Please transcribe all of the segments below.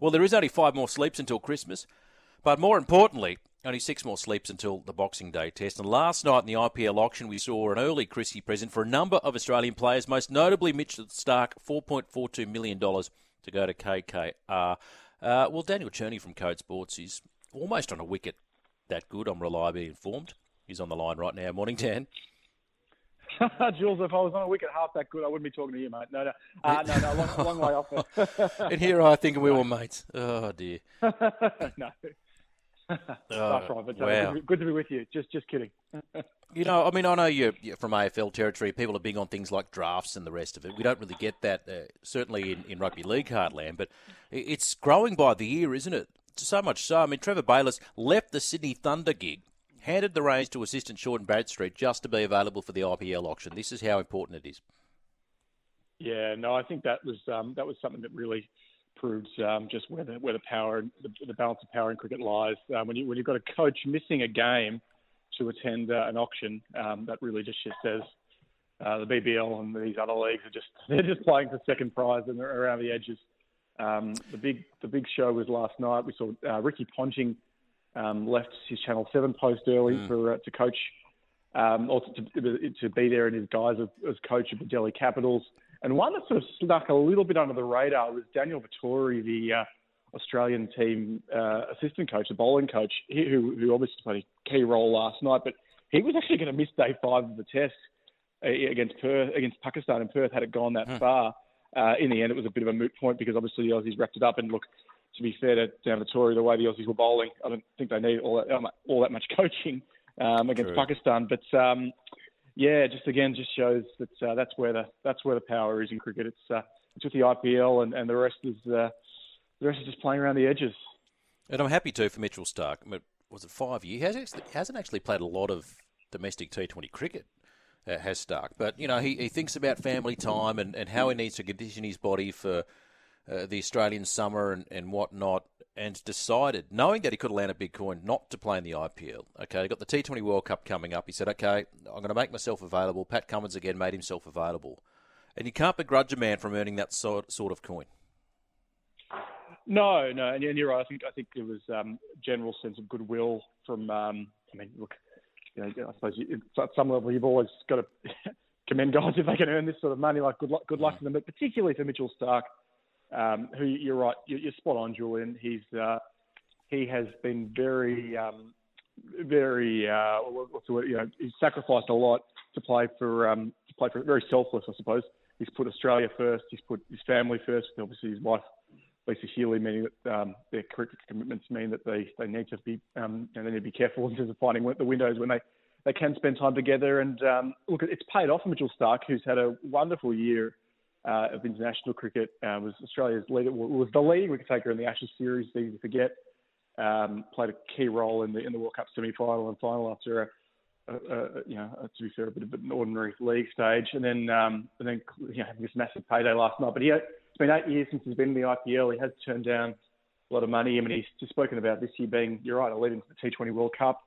Well, there is only five more sleeps until Christmas, but more importantly, only six more sleeps until the Boxing Day test. And last night in the IPL auction, we saw an early Chrissy present for a number of Australian players, most notably Mitchell Starc, $4.42 million to go to KKR. Uh, well, Daniel Cherny from Code Sports is almost on a wicket that good, I'm reliably informed. He's on the line right now. Morning, Dan. Jules, if I was on a wicket half that good, I wouldn't be talking to you, mate. No, no, uh, no, no, long, long way off. and here I think we were mates. Oh dear. no. Oh, That's right, but wow. good, to be, good to be with you. Just, just kidding. You know, I mean, I know you're, you're from AFL territory. People are big on things like drafts and the rest of it. We don't really get that, uh, certainly in, in rugby league heartland, but it's growing by the year, isn't it? So much so. I mean, Trevor Bayliss left the Sydney Thunder gig, handed the reins to assistant Shawn Bradstreet just to be available for the IPL auction. This is how important it is. Yeah, no, I think that was um, that was something that really proves um, just where the where the power, the, the balance of power in cricket lies. Um, when you when you've got a coach missing a game to attend uh, an auction, um, that really just says uh, the BBL and these other leagues are just they're just playing for second prize and they're around the edges. Um, the big the big show was last night. We saw uh, Ricky Ponting um, left his Channel Seven post early for uh, to coach, um, also to, to be there in his guise of, as coach of the Delhi Capitals. And one that sort of snuck a little bit under the radar was Daniel Vettori, the uh, Australian team uh, assistant coach, the bowling coach, he, who, who obviously played a key role last night. But he was actually going to miss day five of the test uh, against Perth, against Pakistan, and Perth had it gone that far. Uh, in the end, it was a bit of a moot point because obviously the Aussies wrapped it up. And look, to be fair to Dan Vettori, the way the Aussies were bowling, I don't think they need all that, all that much coaching um, against True. Pakistan. But um, yeah, just again, just shows that uh, that's where the that's where the power is in cricket. It's uh, it's with the IPL, and, and the rest is uh, the rest is just playing around the edges. And I'm happy too for Mitchell Starc. I mean, was it five years? He hasn't actually, hasn't actually played a lot of domestic T20 cricket, uh, has Starc. But, you know, he, he thinks about family time and, and how he needs to condition his body for uh, the Australian summer and, and whatnot, and decided, knowing that he could land a big coin, not to play in the IPL. Okay, he got the T20 World Cup coming up. He said, okay, I'm going to make myself available. Pat Cummins again made himself available. And you can't begrudge a man from earning that sort, sort of coin. No, no, and, you're right. I think I think there was um, general sense of goodwill from. Um, I mean, look, you know, I suppose you, at some level you've always got to commend guys if they can earn this sort of money. Like good luck, good luck to them, but particularly for Mitchell Starc, um, who you're right, you're, spot on, Julian. He's uh, he has been very, um, very uh, what's the word? You know, he's sacrificed a lot to play for um, to play for very selfless, I suppose. He's put Australia first. He's put his family first. Obviously, his wife Lisa Healy, meaning that um, their cricket commitments mean that they, they need to be um, and they need to be careful in terms of finding the windows when they, they can spend time together. And um, look, it's paid off for Mitchell Starc, who's had a wonderful year uh, of international cricket. Uh, was Australia's leader, was the leading wicket taker in the Ashes series. Easy to forget. Um, played a key role in the in the World Cup semi-final and final after a, a, a you know to be fair a bit of an ordinary league stage, and then um, and then you know having this massive payday last night. But he had, it's been eight years since he's been in the IPL. He has turned down a lot of money. I mean, he's just spoken about this year being, you're right, a lead into the T20 World Cup.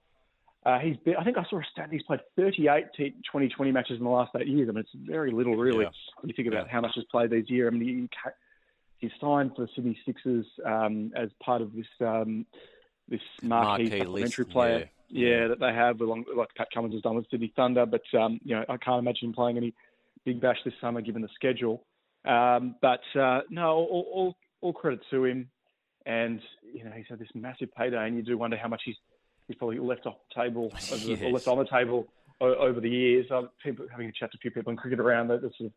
Uh, he's been, I think I saw a stat. He's played 38 T- 2020 matches in the last eight years. I mean, it's very little, really, Yeah. when you think about Yeah. how much he's played these year. I mean, he, he's signed for the Sydney Sixers um, as part of this um, this marquee, Marquee supplementary list, player. yeah. Yeah. that they have, along like Pat Cummins has done with Sydney Thunder. But um, you know, I can't imagine him playing any big bash this summer given the schedule. Um, but uh, no, all, all all credit to him. And you know, he's had this massive payday, and you do wonder how much he's he's probably left off the table, over, Yes. or left on the table o- over the years. Uh, people having a chat to a few people in cricket around that, sort of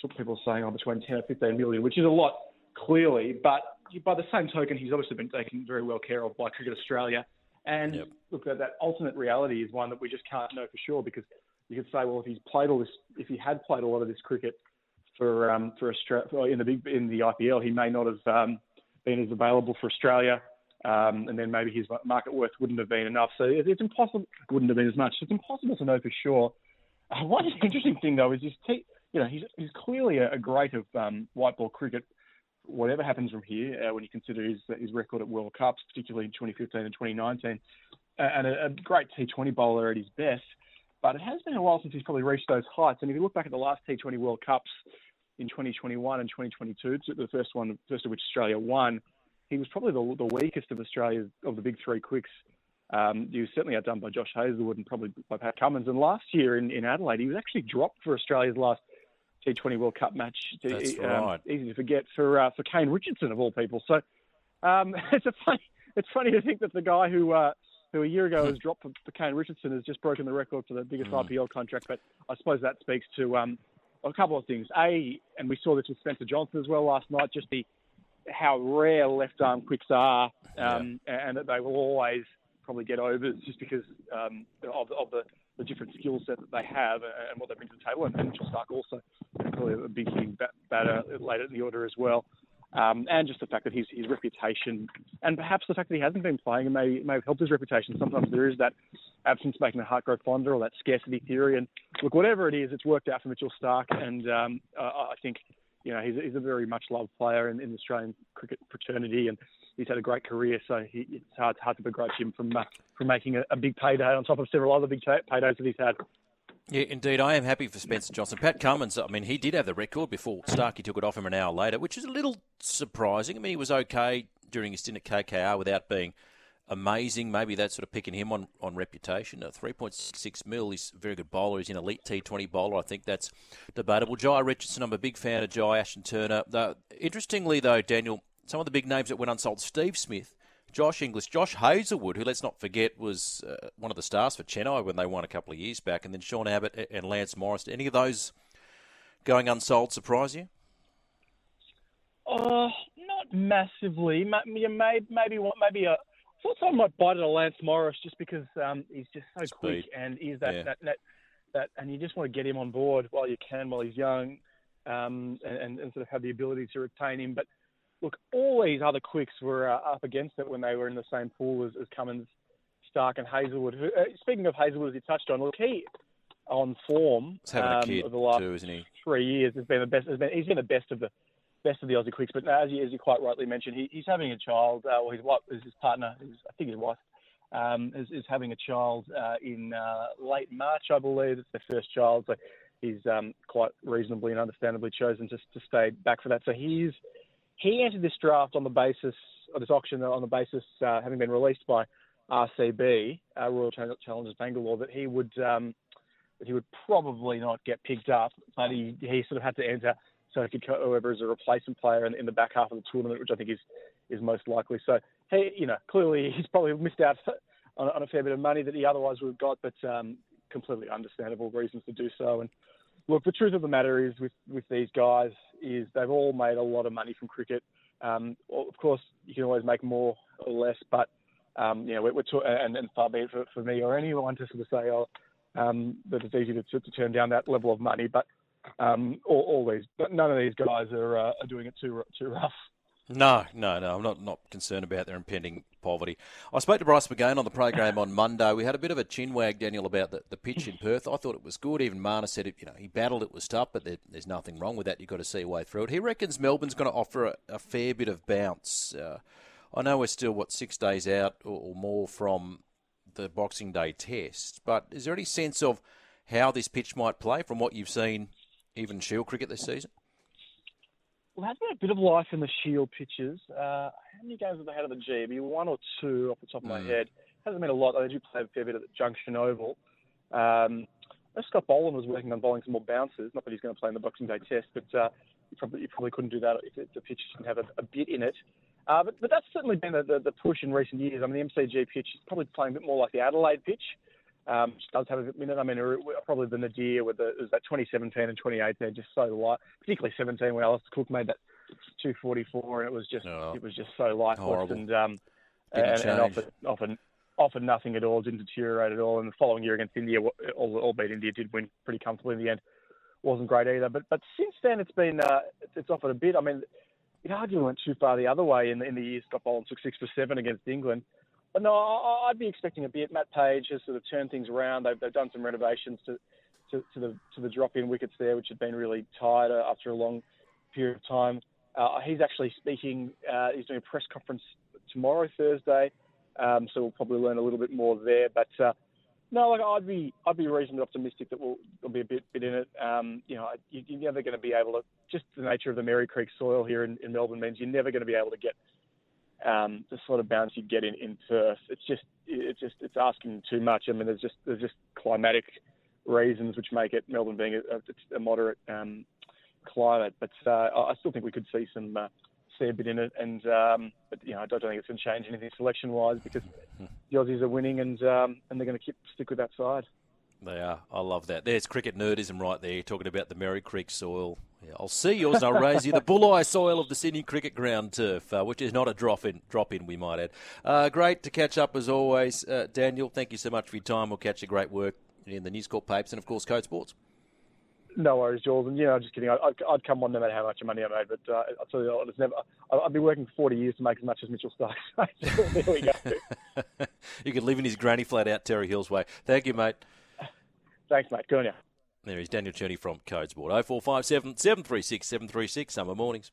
sort of people are saying oh, between 10 or 15 million, which is a lot clearly. But by the same token, he's obviously been taken very well care of by Cricket Australia. And Yep. look, that, that alternate reality is one that we just can't know for sure because you could say, well, if he's played all this, if he had played a lot of this cricket for um, for Australia in the big in the IPL, he may not have um, been as available for Australia. Um, and then maybe his market worth wouldn't have been enough. So it's impossible, wouldn't have been as much. It's impossible to know for sure. Uh, one interesting thing though is his, te- you know, he's, he's clearly a, a great of um, white ball cricket. Whatever happens from here, uh, when you consider his his record at World Cups, particularly in 2015 and 2019, and a, a great T20 bowler at his best. But it has been a while since he's probably reached those heights. And if you look back at the last T20 World Cups in 2021 and 2022, the first one, first of which Australia won, he was probably the, the weakest of Australia's of the big three quicks. Um, he was certainly outdone by Josh Hazlewood and probably by Pat Cummins. And last year in, in Adelaide, he was actually dropped for Australia's last T20 World Cup match. That's um, right. Easy to forget for uh, for Kane Richardson of all people. So um, it's a funny it's funny to think that the guy who uh, who a year ago was dropped for, for Kane Richardson has just broken the record for the biggest Mm. IPL contract. But I suppose that speaks to um, a couple of things. A, and we saw this with Spencer Johnson as well last night. Just the how rare left arm quicks are, um, and that they will always probably get overs just because um, of, of the, the different skill set that they have and what they bring to the table. And, and Mitchell Starc also probably a big hitting bat- batter later in the order as well. Um, and just the fact that his, his reputation, and perhaps the fact that he hasn't been playing, and may may have helped his reputation. Sometimes there is that absence making the heart grow fonder, or that scarcity theory. And look, whatever it is, it's worked out for Mitchell Starc, and um, I, I think you know he's, he's a very much loved player in, in the Australian cricket fraternity, and he's had a great career. So he, it's hard hard to begrudge him from uh, from making a, a big payday on top of several other big paydays that he's had. Yeah, indeed. I am happy for Spencer Johnson. Pat Cummins, I mean, he did have the record before Starkey took it off him an hour later, which is a little surprising. I mean, he was okay during his stint at KKR without being amazing. Maybe that's sort of picking him on, on reputation. Uh, 3.6 mil, he's a very good bowler. He's an elite T20 bowler. I think that's debatable. Jhye Richardson, I'm a big fan of Jhye Ashton Turner. Though, interestingly, though, Daniel, some of the big names that went unsold, Steve Smith, Josh Inglis, Josh Hazlewood, who let's not forget was uh, one of the stars for Chennai when they won a couple of years back, and then Sean Abbott and Lance Morris. Any of those going unsold surprise you? Oh, not massively. Ma- Maybe maybe what maybe a. I thought someone might bite at a Lance Morris just because um, he's just so Speed. quick and he's that, Yeah. that, that that and you just want to get him on board while you can while he's young, um, and, and sort of have the ability to retain him. But look, all these other quicks were uh, up against it when they were in the same pool as, as Cummins, Starc, and Hazlewood. Who, uh, speaking of Hazlewood, as you touched on, look, he on form um, of the last too, isn't he? three years has been the best. Has been, he's been the best of the best of the Aussie quicks. But as you, as you quite rightly mentioned, he, he's having a child. Uh, or his wife, his partner, his, I think his wife, um, is, is having a child uh, in uh, late March, I believe. It's their first child, so he's um, quite reasonably and understandably chosen to to stay back for that. So he's he entered this draft on the basis, or this auction on the basis, uh, having been released by RCB, uh, Royal Chal- Challengers Bangalore, that he would um, he would probably not get picked up, but he, he sort of had to enter so over as a replacement player in, in the back half of the tournament, which I think is is most likely. So he, you know, clearly he's probably missed out on, on a fair bit of money that he otherwise would have got, but um, completely understandable reasons to do so. And look, the truth of the matter is with with these guys is they've all made a lot of money from cricket. Um, of course, you can always make more or less, but um, you know, we're, we're to, and, and far be it for, for me or anyone to sort of say, oh, um, that it's easy to, to turn down that level of money. But um, all, all these, but none of these guys are uh, are doing it too too rough. No, no, no. I'm not, not concerned about their impending poverty. I spoke to Bryce McGain on the program on Monday. We had a bit of a chin wag, Daniel, about the, the pitch in Perth. I thought it was good. Even Marnus said it. You know, he battled it was tough, but there, there's nothing wrong with that. You've got to see a way through it. He reckons Melbourne's going to offer a, a fair bit of bounce. Uh, I know we're still what six days out or, or more from the Boxing Day test, but is there any sense of how this pitch might play from what you've seen, even Shield cricket this season? Well, there's been a bit of life in the Shield pitches. Uh, how many games have they had at the G? Maybe one or two off the top of my Mm. head. Hasn't been a lot. They do play a fair bit at the Junction Oval. Um, Scott Boland was working on bowling some more bounces. Not that he's going to play in the Boxing Day Test, but uh, you probably you probably couldn't do that if the pitch didn't have a, a bit in it. Uh, but, but that's certainly been the, the, the push in recent years. I mean, the MCG pitch is probably playing a bit more like the Adelaide pitch. Um, which does have a it. I mean, probably the Nadir with the, it was that 2017 and 2018 just so light, particularly 17 when Alastair Cook made that 244 and it was just Oh. it was just so light Horrible. and um and, and offered, offered offered nothing at all, didn't deteriorate at all. And the following year against India, al- albeit India did win pretty comfortably in the end, wasn't great either. But but since then it's been uh, it's offered a bit. I mean, it argument went too far the other way in the, in the year Scott Boland took six for seven against England. No, I'd be expecting a bit. Matt Page has sort of turned things around. They've, they've done some renovations to, to, to the to the drop-in wickets there, which had been really tired after a long period of time. Uh, he's actually speaking. Uh, he's doing a press conference tomorrow, Thursday. Um, so we'll probably learn a little bit more there. But uh, no, like I'd be I'd be reasonably optimistic that we'll there'll be a bit bit in it. Um, you know, you, you're never going to be able to. Just the nature of the Merri Creek soil here in, in Melbourne means you're never going to be able to get um, the sort of bounce you get in, in Perth. It's just it's just it's asking too much. I mean, there's just there's just climatic reasons which make it Melbourne being a, a moderate um, climate. But uh, I still think we could see some uh, see a bit in it, and um, but you know I don't think it's going to change anything selection wise because the Aussies are winning and um, and they're going to keep stick with that side. They are. I love that. There's cricket nerdism right there. You're talking about the Merri Creek soil. Yeah, I'll see yours and I'll raise you the Bulli soil of the Sydney Cricket Ground turf, uh, which is not a drop in, drop in, we might add. Uh, great to catch up as always, uh, Daniel. Thank you so much for your time. We'll catch your great work in the News Corp papers and, of course, Code Sports. No worries, Jules. And, you know, I'm just kidding. I'd, I'd come on no matter how much money I made. But uh, I'll tell you what, it's never, I've been working for 40 years to make as much as Mitchell Starc. there we go. you could live in his granny flat out Terry Hills way. Thank you, mate. Thanks, mate. Good on you. There is Daniel Cherny from Code Sport. 0457 736 736, summer mornings.